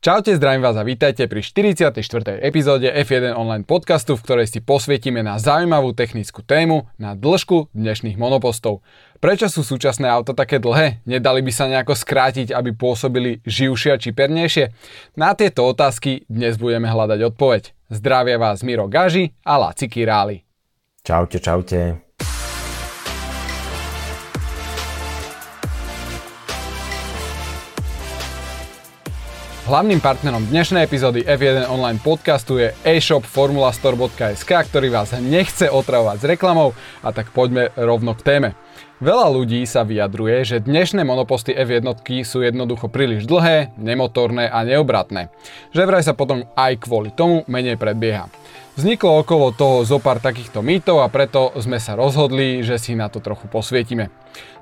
Čaute, zdravím vás a vítajte pri 44. epizóde F1 online podcastu, v ktorej si posvietime na zaujímavú technickú tému, na dĺžku dnešných monopostov. Prečo sú súčasné auta také dlhé? Nedali by sa nejako skrátiť, aby pôsobili živšie a čipernejšie? Na tieto otázky dnes budeme hľadať odpoveď. Zdravia vás Miro Gaži a Laci Királi. Čaute, čaute. Hlavným partnerom dnešnej epizódy F1 online podcastu je e-shop formulastore.sk, ktorý vás nechce otravovať s reklamou a tak poďme rovno k téme. Veľa ľudí sa vyjadruje, že dnešné monoposty F1 sú jednoducho príliš dlhé, nemotorné a neobratné. Že vraj sa potom aj kvôli tomu menej predbieha. Vzniklo okolo toho zo pár takýchto mýtov a preto sme sa rozhodli, že si na to trochu posvietime.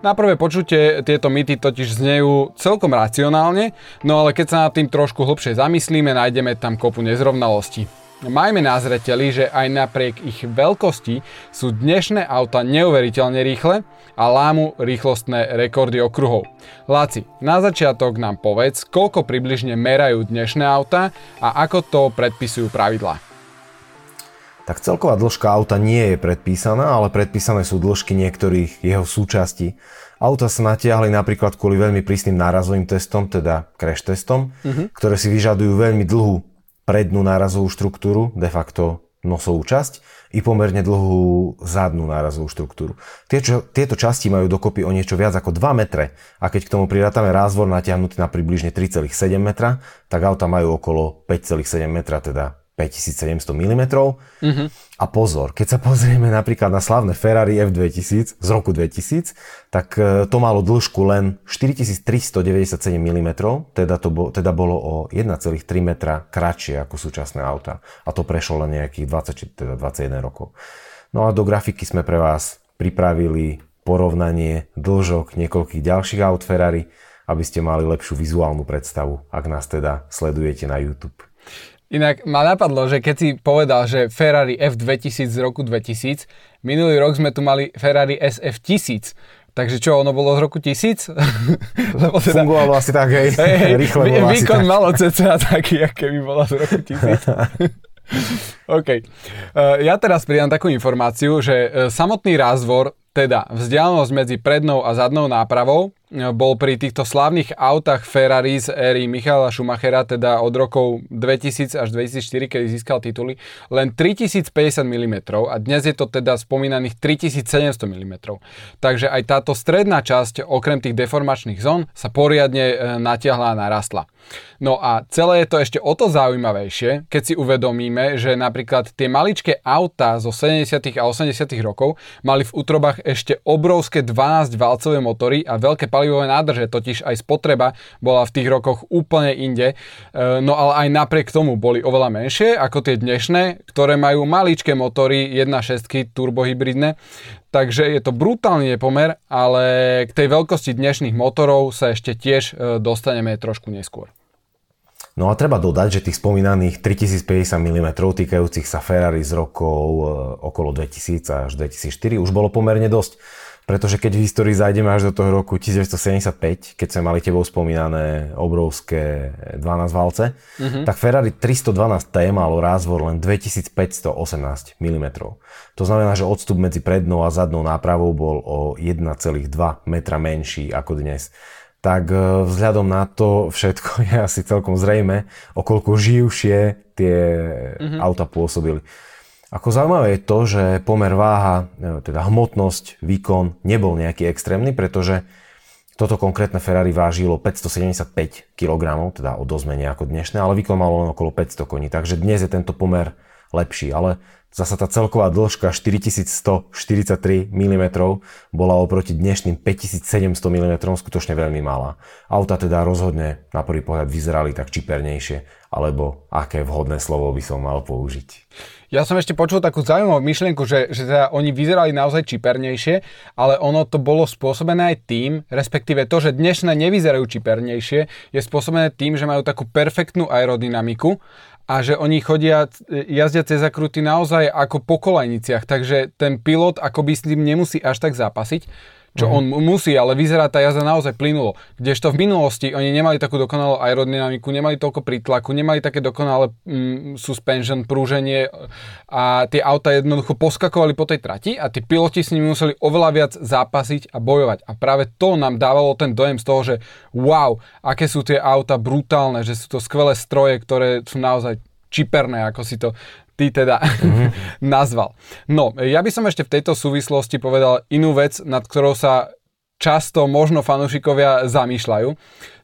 Na prvé počutie tieto mýty totiž znejú celkom racionálne, no ale keď sa nad tým trošku hlbšie zamyslíme, nájdeme tam kopu nezrovnalostí. Majme na zreteli, že aj napriek ich veľkosti sú dnešné auta neuveriteľne rýchle a lámu rýchlostné rekordy okruhov. Láci, na začiatok nám povedz, koľko približne merajú dnešné auta a ako to predpisujú pravidlá tak celková dĺžka auta nie je predpísaná, ale predpísané sú dĺžky niektorých jeho súčastí. Auta sa natiahli napríklad kvôli veľmi prísnym nárazovým testom, teda crash testom, uh-huh. ktoré si vyžadujú veľmi dlhú prednú nárazovú štruktúru, de facto nosovú časť, i pomerne dlhú zadnú nárazovú štruktúru. Tieto, tieto časti majú dokopy o niečo viac ako 2 metre a keď k tomu prirátame rázvor natiahnutý na približne 3,7 metra, tak auta majú okolo 5,7 metra, teda 5700 mm. Uh-huh. A pozor, keď sa pozrieme napríklad na slavné Ferrari F2000 z roku 2000, tak e, to malo dĺžku len 4397 mm, teda, to bo, teda bolo o 1,3 metra kratšie ako súčasné auta. A to prešlo len nejakých 20, teda 21 rokov. No a do grafiky sme pre vás pripravili porovnanie dĺžok niekoľkých ďalších aut Ferrari, aby ste mali lepšiu vizuálnu predstavu, ak nás teda sledujete na YouTube. Inak ma napadlo, že keď si povedal, že Ferrari F2000 z roku 2000, minulý rok sme tu mali Ferrari SF 1000. Takže čo, ono bolo z roku 1000? Lebo teda, Fungovalo asi tak, hej, hej, hej rýchle bolo Výkon tak. malo cca taký, aké by bola z roku 1000. OK. Uh, ja teraz pridám takú informáciu, že uh, samotný rázvor, teda vzdialenosť medzi prednou a zadnou nápravou, bol pri týchto slávnych autách Ferrari z éry Michala Schumachera, teda od rokov 2000 až 2004, kedy získal tituly, len 3050 mm a dnes je to teda spomínaných 3700 mm. Takže aj táto stredná časť, okrem tých deformačných zón, sa poriadne e, natiahla a narastla. No a celé je to ešte o to zaujímavejšie, keď si uvedomíme, že napríklad tie maličké autá zo 70. a 80. rokov mali v útrobách ešte obrovské 12-valcové motory a veľké palivové nádrže, totiž aj spotreba bola v tých rokoch úplne inde. E, no ale aj napriek tomu boli oveľa menšie ako tie dnešné, ktoré majú maličké motory 1.6 turbohybridné. Takže je to brutálny nepomer, ale k tej veľkosti dnešných motorov sa ešte tiež e, dostaneme trošku neskôr. No a treba dodať, že tých spomínaných 3050 mm týkajúcich sa Ferrari z rokov e, okolo 2000 až 2004 už bolo pomerne dosť. Pretože keď v histórii zájdeme až do toho roku 1975, keď sme mali tebou spomínané obrovské 12 valce, mm-hmm. tak Ferrari 312T malo rázvor len 2518 mm. To znamená, že odstup medzi prednou a zadnou nápravou bol o 1,2 metra menší ako dnes. Tak e, vzhľadom na to všetko je asi celkom zrejme, okolko živšie tie mm-hmm. auta pôsobili. Ako zaujímavé je to, že pomer váha, e, teda hmotnosť, výkon nebol nejaký extrémny, pretože toto konkrétne Ferrari vážilo 575 kg, teda o dosť menej ako dnešné, ale výkon malo len okolo 500 koní, takže dnes je tento pomer lepší, ale zasa tá celková dĺžka 4143 mm bola oproti dnešným 5700 mm skutočne veľmi malá. Auta teda rozhodne na prvý pohľad vyzerali tak čipernejšie, alebo aké vhodné slovo by som mal použiť. Ja som ešte počul takú zaujímavú myšlienku, že, že teda oni vyzerali naozaj čipernejšie, ale ono to bolo spôsobené aj tým, respektíve to, že dnešné nevyzerajú čipernejšie, je spôsobené tým, že majú takú perfektnú aerodynamiku a že oni chodia, jazdia cez zakruty naozaj ako po kolejniciach, takže ten pilot akoby s tým nemusí až tak zápasiť. Čo uh-huh. on musí, ale vyzerá tá jazda naozaj plynulo. Kdežto v minulosti oni nemali takú dokonalú aerodynamiku, nemali toľko prítlaku, nemali také dokonalé mm, suspension, prúženie a tie auta jednoducho poskakovali po tej trati a tí piloti s nimi museli oveľa viac zápasiť a bojovať. A práve to nám dávalo ten dojem z toho, že wow, aké sú tie auta brutálne, že sú to skvelé stroje, ktoré sú naozaj čiperné, ako si to ty teda mm-hmm. nazval. No, ja by som ešte v tejto súvislosti povedal inú vec, nad ktorou sa často možno fanúšikovia zamýšľajú.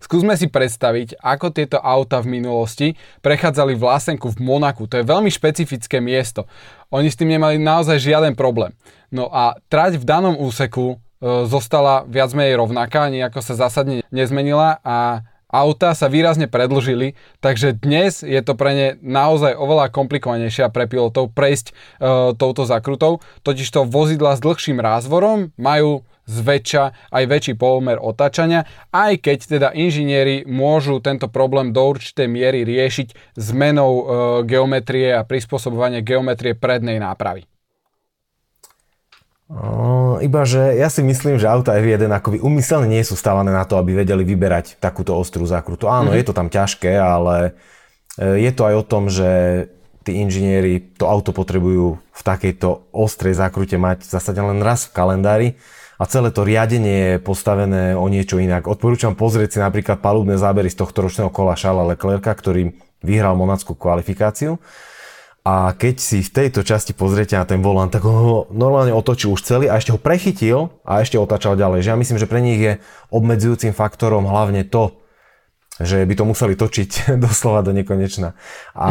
Skúsme si predstaviť, ako tieto auta v minulosti prechádzali Vlasenku v Monaku. To je veľmi špecifické miesto. Oni s tým nemali naozaj žiaden problém. No a trať v danom úseku e, zostala viac menej rovnaká, nejako sa zásadne nezmenila a auta sa výrazne predlžili, takže dnes je to pre ne naozaj oveľa komplikovanejšie pre pilotov prejsť e, touto zakrutou, totižto vozidla s dlhším rázvorom majú zväčša aj väčší pomer otáčania, aj keď teda inžinieri môžu tento problém do určitej miery riešiť zmenou e, geometrie a prispôsobovanie geometrie prednej nápravy. Iba, že ja si myslím, že auta F1 akoby umyselne nie sú stávané na to, aby vedeli vyberať takúto ostrú zákrutu. Áno, mm-hmm. je to tam ťažké, ale e, je to aj o tom, že tí inžinieri to auto potrebujú v takejto ostrej zákrute mať zase len raz v kalendári a celé to riadenie je postavené o niečo inak. Odporúčam pozrieť si napríklad palubné zábery z tohto ročného kola Šala Leclerca, ktorý vyhral monackú kvalifikáciu a keď si v tejto časti pozriete na ten volant, tak ho normálne otočil už celý a ešte ho prechytil a ešte otačal ďalej. Že ja myslím, že pre nich je obmedzujúcim faktorom hlavne to, že by to museli točiť doslova do nekonečna. A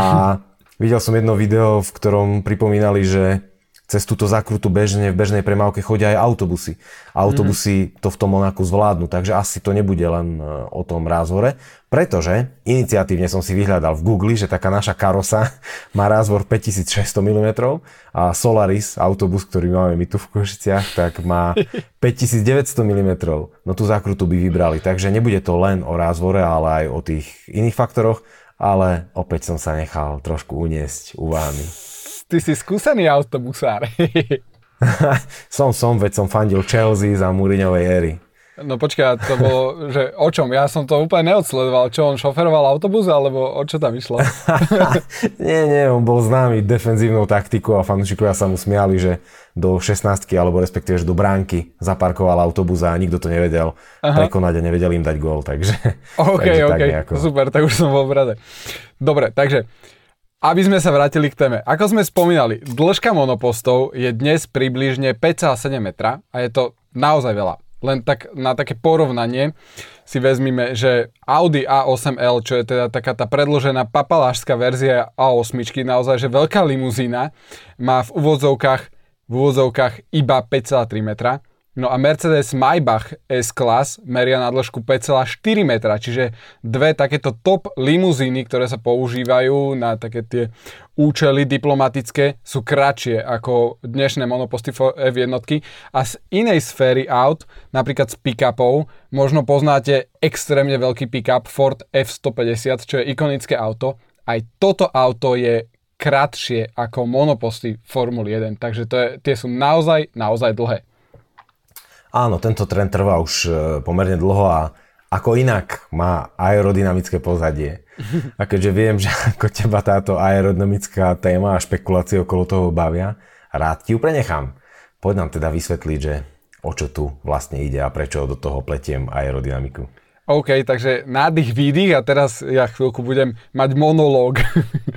videl som jedno video, v ktorom pripomínali, že cez túto zakrutu bežne, v bežnej premávke chodia aj autobusy. Autobusy to v tom Monaku zvládnu, takže asi to nebude len e, o tom rázvore, pretože iniciatívne som si vyhľadal v Google, že taká naša karosa má rázvor 5600 mm a Solaris, autobus, ktorý máme my tu v Košiciach, tak má 5900 mm. No tú zákrutu by vybrali, takže nebude to len o rázvore, ale aj o tých iných faktoroch, ale opäť som sa nechal trošku uniesť úvahami ty si skúsený autobusár. som, som, veď som fandil Chelsea za Mourinhovej éry. No počkaj, to bolo, že o čom? Ja som to úplne neodsledoval. Čo, on šoferoval autobus, alebo o čo tam išlo? nie, nie, on bol známy defenzívnou taktikou a fanúšikovia sa mu smiali, že do 16 alebo respektíve že do bránky zaparkoval autobus a nikto to nevedel Aha. prekonať a nevedel im dať gól, takže... OK, takže OK, tak super, tak už som vo brade. Dobre, takže aby sme sa vrátili k téme. Ako sme spomínali, dĺžka monopostov je dnes približne 5,7 metra a je to naozaj veľa. Len tak na také porovnanie si vezmime, že Audi A8L, čo je teda taká tá predložená papalášská verzia A8, naozaj že veľká limuzína, má v úvodzovkách, v úvodzovkách iba 5,3 metra No a Mercedes Maybach S-Class meria na dĺžku 5,4 metra, čiže dve takéto top limuzíny, ktoré sa používajú na také tie účely diplomatické, sú kratšie ako dnešné monoposty F1 a z inej sféry aut, napríklad z pick-upov, možno poznáte extrémne veľký pick-up Ford F-150, čo je ikonické auto. Aj toto auto je kratšie ako monoposty Formuly 1, takže to je, tie sú naozaj, naozaj dlhé. Áno, tento trend trvá už e, pomerne dlho a ako inak má aerodynamické pozadie. A keďže viem, že ako teba táto aerodynamická téma a špekulácie okolo toho bavia, rád ti ju prenechám. Poď nám teda vysvetliť, že o čo tu vlastne ide a prečo do toho pletiem aerodynamiku. OK, takže nádych, výdych a teraz ja chvíľku budem mať monológ.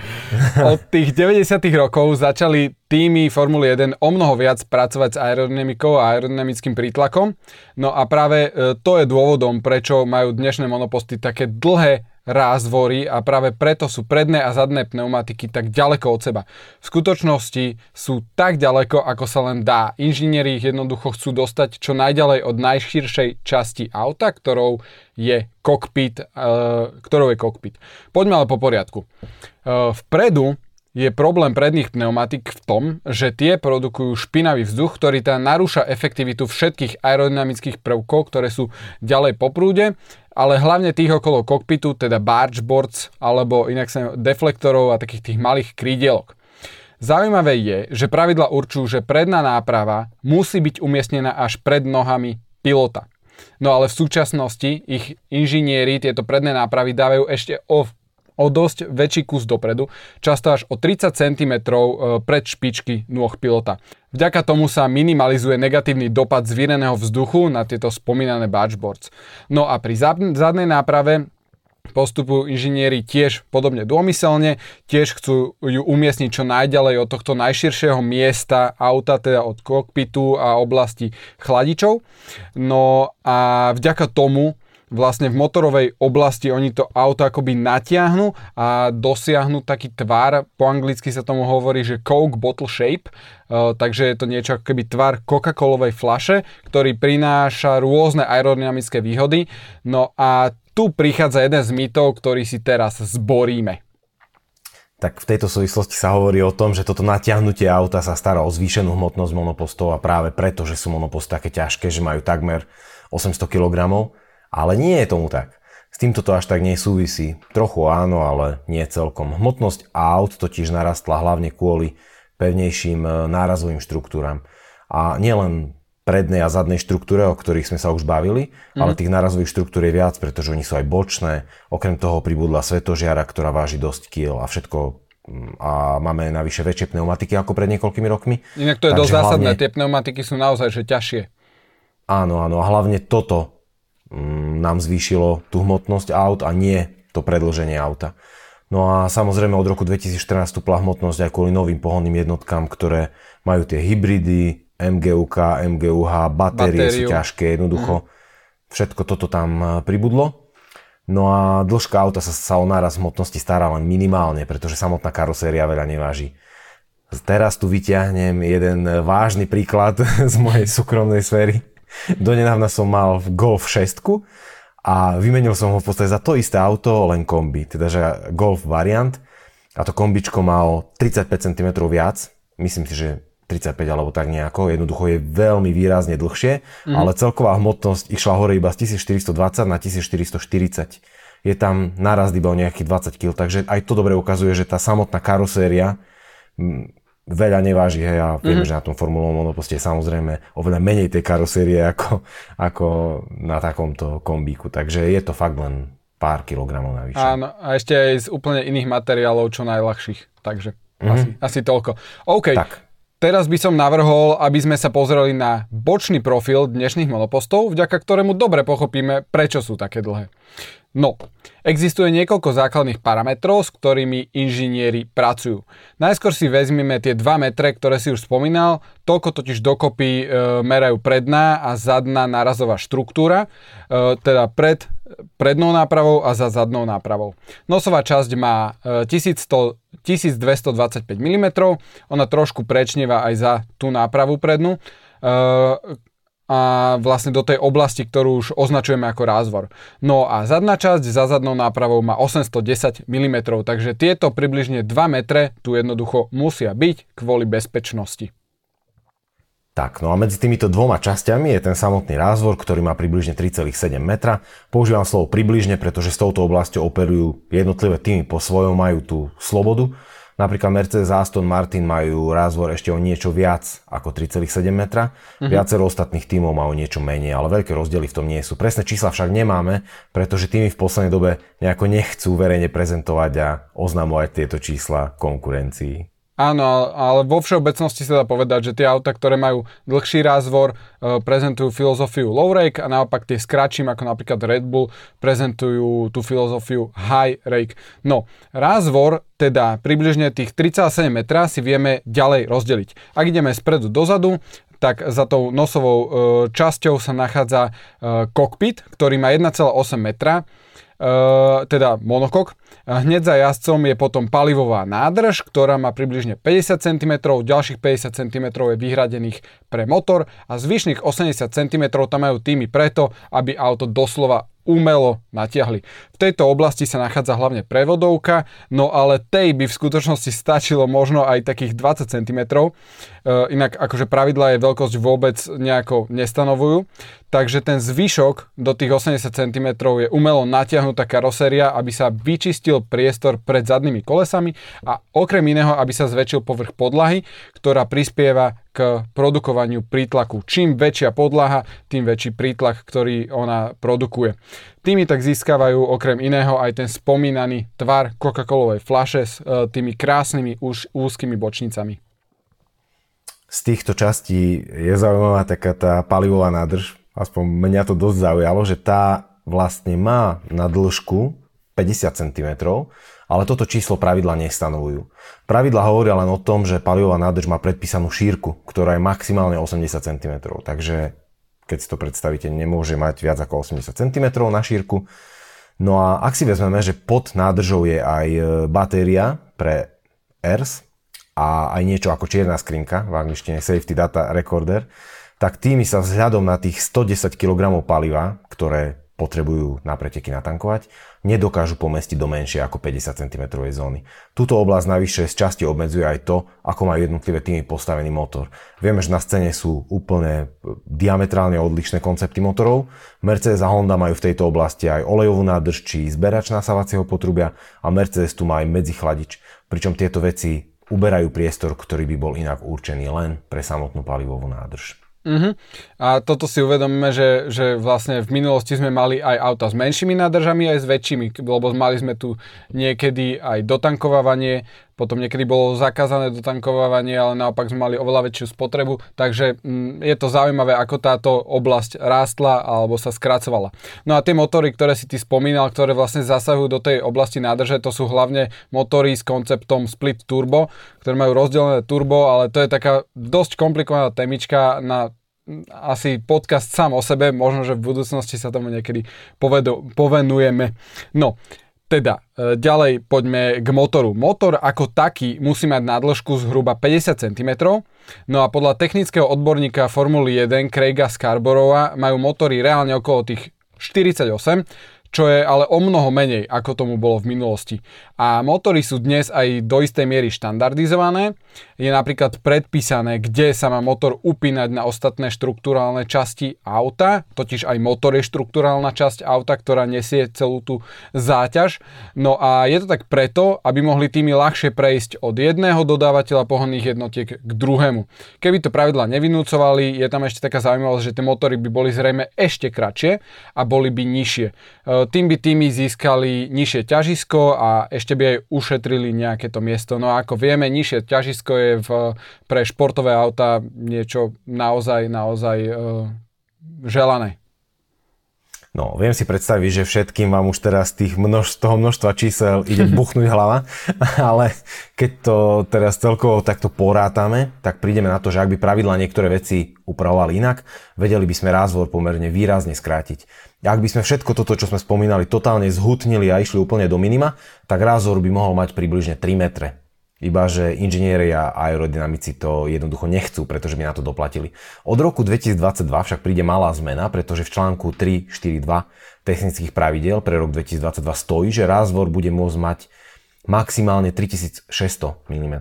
Od tých 90 rokov začali týmy Formuly 1 o mnoho viac pracovať s aerodynamikou a aerodynamickým prítlakom. No a práve e, to je dôvodom, prečo majú dnešné monoposty také dlhé rázvory a práve preto sú predné a zadné pneumatiky tak ďaleko od seba. V skutočnosti sú tak ďaleko, ako sa len dá. Inžinieri ich jednoducho chcú dostať čo najďalej od najširšej časti auta, ktorou je kokpit, uh, ktorou je kokpit. Poďme ale po poriadku. Uh, vpredu je problém predných pneumatik v tom, že tie produkujú špinavý vzduch, ktorý teda narúša efektivitu všetkých aerodynamických prvkov, ktoré sú ďalej po prúde ale hlavne tých okolo kokpitu, teda bargeboards alebo inak sa deflektorov a takých tých malých krídielok. Zaujímavé je, že pravidla určujú, že predná náprava musí byť umiestnená až pred nohami pilota. No ale v súčasnosti ich inžinieri tieto predné nápravy dávajú ešte o, o dosť väčší kus dopredu, často až o 30 cm e, pred špičky nôh pilota. Vďaka tomu sa minimalizuje negatívny dopad zvíreného vzduchu na tieto spomínané batchboards. No a pri zadnej náprave postupujú inžinieri tiež podobne dômyselne, tiež chcú ju umiestniť čo najďalej od tohto najširšieho miesta auta, teda od kokpitu a oblasti chladičov. No a vďaka tomu vlastne v motorovej oblasti oni to auto akoby natiahnu a dosiahnu taký tvar, po anglicky sa tomu hovorí, že Coke Bottle Shape, uh, takže je to niečo ako keby tvar Coca-Colovej flaše, ktorý prináša rôzne aerodynamické výhody. No a tu prichádza jeden z mýtov, ktorý si teraz zboríme. Tak v tejto súvislosti sa hovorí o tom, že toto natiahnutie auta sa stará o zvýšenú hmotnosť monopostov a práve preto, že sú monoposty také ťažké, že majú takmer 800 kg, ale nie je tomu tak. S týmto to až tak nesúvisí. Trochu áno, ale nie celkom. Hmotnosť aut totiž narastla hlavne kvôli pevnejším e, nárazovým štruktúram. A nielen prednej a zadnej štruktúre, o ktorých sme sa už bavili, mm. ale tých nárazových štruktúr je viac, pretože oni sú aj bočné. Okrem toho pribudla svetožiara, ktorá váži dosť kil a všetko mm, a máme navyše väčšie pneumatiky ako pred niekoľkými rokmi. Inak to je Takže dosť zásadné, hlavne... tie pneumatiky sú naozaj že ťažšie. Áno, áno, a hlavne toto nám zvýšilo tú hmotnosť aut a nie to predlženie auta. No a samozrejme od roku 2014 stúpla hmotnosť aj kvôli novým pohonným jednotkám, ktoré majú tie hybridy, MGUK, MGUH, batérie Batériu. sú ťažké, jednoducho mm. všetko toto tam e, pribudlo. No a dĺžka auta sa, sa o náraz hmotnosti stará len minimálne, pretože samotná karoséria veľa neváži. Teraz tu vyťahnem jeden vážny príklad z mojej súkromnej sféry. Donedávna som mal v Golf 6 a vymenil som ho v podstate za to isté auto, len kombi. Teda, že Golf variant a to kombičko mal 35 cm viac. Myslím si, že 35 alebo tak nejako, jednoducho je veľmi výrazne dlhšie, mm. ale celková hmotnosť išla hore iba z 1420 na 1440. Je tam naraz iba o nejakých 20 kg, takže aj to dobre ukazuje, že tá samotná karoséria veľa neváži, hej, a vieme, mm. že na tom formulovom monoposte je samozrejme oveľa menej tej karosérie ako, ako na takomto kombíku, takže je to fakt len pár kilogramov navyše. Áno, a ešte aj z úplne iných materiálov, čo najľahších, takže mm. asi, asi toľko. OK, tak. Teraz by som navrhol, aby sme sa pozreli na bočný profil dnešných monopostov, vďaka ktorému dobre pochopíme, prečo sú také dlhé. No, existuje niekoľko základných parametrov, s ktorými inžinieri pracujú. Najskôr si vezmeme tie 2 metre, ktoré si už spomínal, toľko totiž dokopy e, merajú predná a zadná nárazová štruktúra, e, teda pred prednou nápravou a za zadnou nápravou. Nosová časť má 1100, 1225 mm, ona trošku prečnieva aj za tú nápravu prednú e, a vlastne do tej oblasti, ktorú už označujeme ako rázvor. No a zadná časť za zadnou nápravou má 810 mm, takže tieto približne 2 metre tu jednoducho musia byť kvôli bezpečnosti. Tak, no a medzi týmito dvoma časťami je ten samotný rázvor, ktorý má približne 3,7 metra. Používam slovo približne, pretože s touto oblasťou operujú jednotlivé týmy po svojom, majú tú slobodu. Napríklad Mercedes a Aston Martin majú rázvor ešte o niečo viac ako 3,7 metra. Mm-hmm. Viacero ostatných tímov má o niečo menej, ale veľké rozdiely v tom nie sú. Presné čísla však nemáme, pretože týmy v poslednej dobe nejako nechcú verejne prezentovať a oznamovať tieto čísla konkurencii. Áno, ale vo všeobecnosti sa dá povedať, že tie auta, ktoré majú dlhší rázvor, e, prezentujú filozofiu low rake a naopak tie s kratším, ako napríklad Red Bull, prezentujú tú filozofiu high rake. No, rázvor, teda približne tých 3,7 metra si vieme ďalej rozdeliť. Ak ideme spredu dozadu, tak za tou nosovou e, časťou sa nachádza e, kokpit, ktorý má 1,8 metra Uh, teda monokok. Hneď za jazdcom je potom palivová nádrž, ktorá má približne 50 cm, ďalších 50 cm je vyhradených pre motor a zvyšných 80 cm tam majú týmy preto, aby auto doslova umelo natiahli. V tejto oblasti sa nachádza hlavne prevodovka, no ale tej by v skutočnosti stačilo možno aj takých 20 cm. E, inak akože pravidla je veľkosť vôbec nejako nestanovujú. Takže ten zvyšok do tých 80 cm je umelo natiahnutá karoséria, aby sa vyčistila očistil priestor pred zadnými kolesami a okrem iného, aby sa zväčšil povrch podlahy, ktorá prispieva k produkovaniu prítlaku. Čím väčšia podlaha, tým väčší prítlak, ktorý ona produkuje. Tými tak získavajú okrem iného aj ten spomínaný tvar Coca-Colovej flaše s e, tými krásnymi už úzkými bočnicami. Z týchto častí je zaujímavá taká tá palivová nádrž, aspoň mňa to dosť zaujalo, že tá vlastne má na dĺžku 50 cm, ale toto číslo pravidla nestanovujú. Pravidla hovoria len o tom, že palivová nádrž má predpísanú šírku, ktorá je maximálne 80 cm. Takže keď si to predstavíte, nemôže mať viac ako 80 cm na šírku. No a ak si vezmeme, že pod nádržou je aj e, batéria pre ERS a aj niečo ako čierna skrinka, v angličtine Safety Data Recorder, tak tými sa vzhľadom na tých 110 kg paliva, ktoré potrebujú na preteky natankovať, nedokážu pomestiť do menšie ako 50 cm zóny. Túto oblasť navyše z časti obmedzuje aj to, ako majú jednotlivé týmy postavený motor. Vieme, že na scéne sú úplne e, diametrálne odlišné koncepty motorov. Mercedes a Honda majú v tejto oblasti aj olejovú nádrž či zberač nasávacieho potrubia a Mercedes tu má aj medzichladič, pričom tieto veci uberajú priestor, ktorý by bol inak určený len pre samotnú palivovú nádrž. Uh-huh. A toto si uvedomíme, že, že vlastne v minulosti sme mali aj auta s menšími nádržami aj s väčšími, lebo mali sme tu niekedy aj dotankovávanie, potom niekedy bolo zakázané dotankovávanie, ale naopak sme mali oveľa väčšiu spotrebu, takže mm, je to zaujímavé, ako táto oblasť rástla alebo sa skracovala. No a tie motory, ktoré si ty spomínal, ktoré vlastne zasahujú do tej oblasti nádrže, to sú hlavne motory s konceptom split turbo, ktoré majú rozdelené turbo, ale to je taká dosť komplikovaná temička na mm, asi podcast sám o sebe, možno, že v budúcnosti sa tomu niekedy povedu, povenujeme. No, teda, e, ďalej poďme k motoru. Motor ako taký musí mať na dĺžku zhruba 50 cm, no a podľa technického odborníka Formuly 1 Craiga Scarborough'a majú motory reálne okolo tých 48, čo je ale o mnoho menej, ako tomu bolo v minulosti. A motory sú dnes aj do istej miery štandardizované. Je napríklad predpísané, kde sa má motor upínať na ostatné štruktúrálne časti auta, totiž aj motor je štruktúrálna časť auta, ktorá nesie celú tú záťaž. No a je to tak preto, aby mohli tými ľahšie prejsť od jedného dodávateľa pohonných jednotiek k druhému. Keby to pravidla nevinúcovali, je tam ešte taká zaujímavosť, že tie motory by boli zrejme ešte kratšie a boli by nižšie tým by tými získali nižšie ťažisko a ešte by aj ušetrili nejaké to miesto. No a ako vieme, nižšie ťažisko je v, pre športové auta niečo naozaj, naozaj uh, želané. No, viem si predstaviť, že všetkým vám už teraz tých množ, toho množstva čísel ide buchnúť hlava, ale keď to teraz celkovo takto porátame, tak prídeme na to, že ak by pravidla niektoré veci upravovali inak, vedeli by sme rázvor pomerne výrazne skrátiť. Ak by sme všetko toto, čo sme spomínali, totálne zhutnili a išli úplne do minima, tak rázor by mohol mať približne 3 metre. Iba, že inžinieri a aerodynamici to jednoducho nechcú, pretože by na to doplatili. Od roku 2022 však príde malá zmena, pretože v článku 3.4.2 technických pravidel pre rok 2022 stojí, že rázvor bude môcť mať maximálne 3600 mm.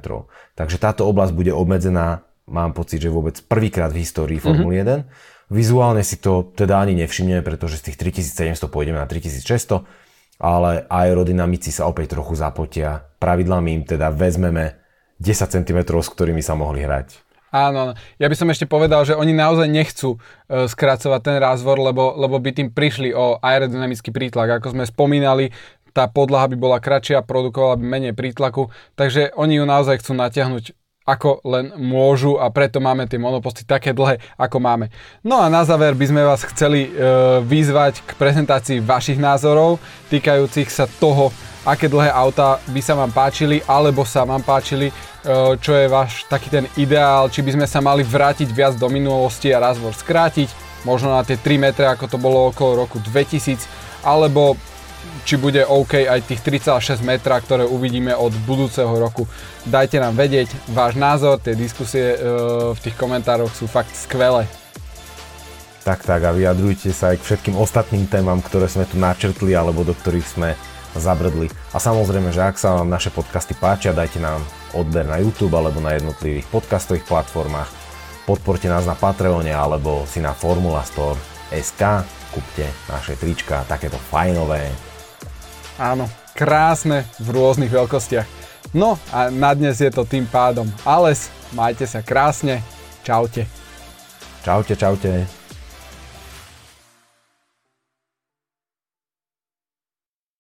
Takže táto oblasť bude obmedzená, mám pocit, že vôbec prvýkrát v histórii Formuly mm-hmm. 1. Vizuálne si to teda ani nevšimneme, pretože z tých 3700 pôjdeme na 3600 ale aerodynamici sa opäť trochu zapotia. Pravidlami im teda vezmeme 10 cm, s ktorými sa mohli hrať. Áno, ja by som ešte povedal, že oni naozaj nechcú uh, skracovať ten rázvor, lebo, lebo by tým prišli o aerodynamický prítlak. Ako sme spomínali, tá podlaha by bola kratšia, produkovala by menej prítlaku, takže oni ju naozaj chcú natiahnuť ako len môžu a preto máme tie monoposty také dlhé, ako máme. No a na záver by sme vás chceli e, vyzvať k prezentácii vašich názorov týkajúcich sa toho, aké dlhé auta by sa vám páčili alebo sa vám páčili, e, čo je váš taký ten ideál, či by sme sa mali vrátiť viac do minulosti a razvor skrátiť, možno na tie 3 metre, ako to bolo okolo roku 2000, alebo či bude OK aj tých 3,6 metra, ktoré uvidíme od budúceho roku. Dajte nám vedieť váš názor, tie diskusie e, v tých komentároch sú fakt skvelé. Tak, tak a vyjadrujte sa aj k všetkým ostatným témam, ktoré sme tu načrtli alebo do ktorých sme zabrdli. A samozrejme, že ak sa vám naše podcasty páčia, dajte nám odber na YouTube alebo na jednotlivých podcastových platformách. Podporte nás na Patreone alebo si na Formula Store SK, kúpte naše trička, takéto fajnové, Áno, krásne v rôznych veľkostiach. No a na dnes je to tým pádom alles. Majte sa krásne. Čaute. Čaute, čaute.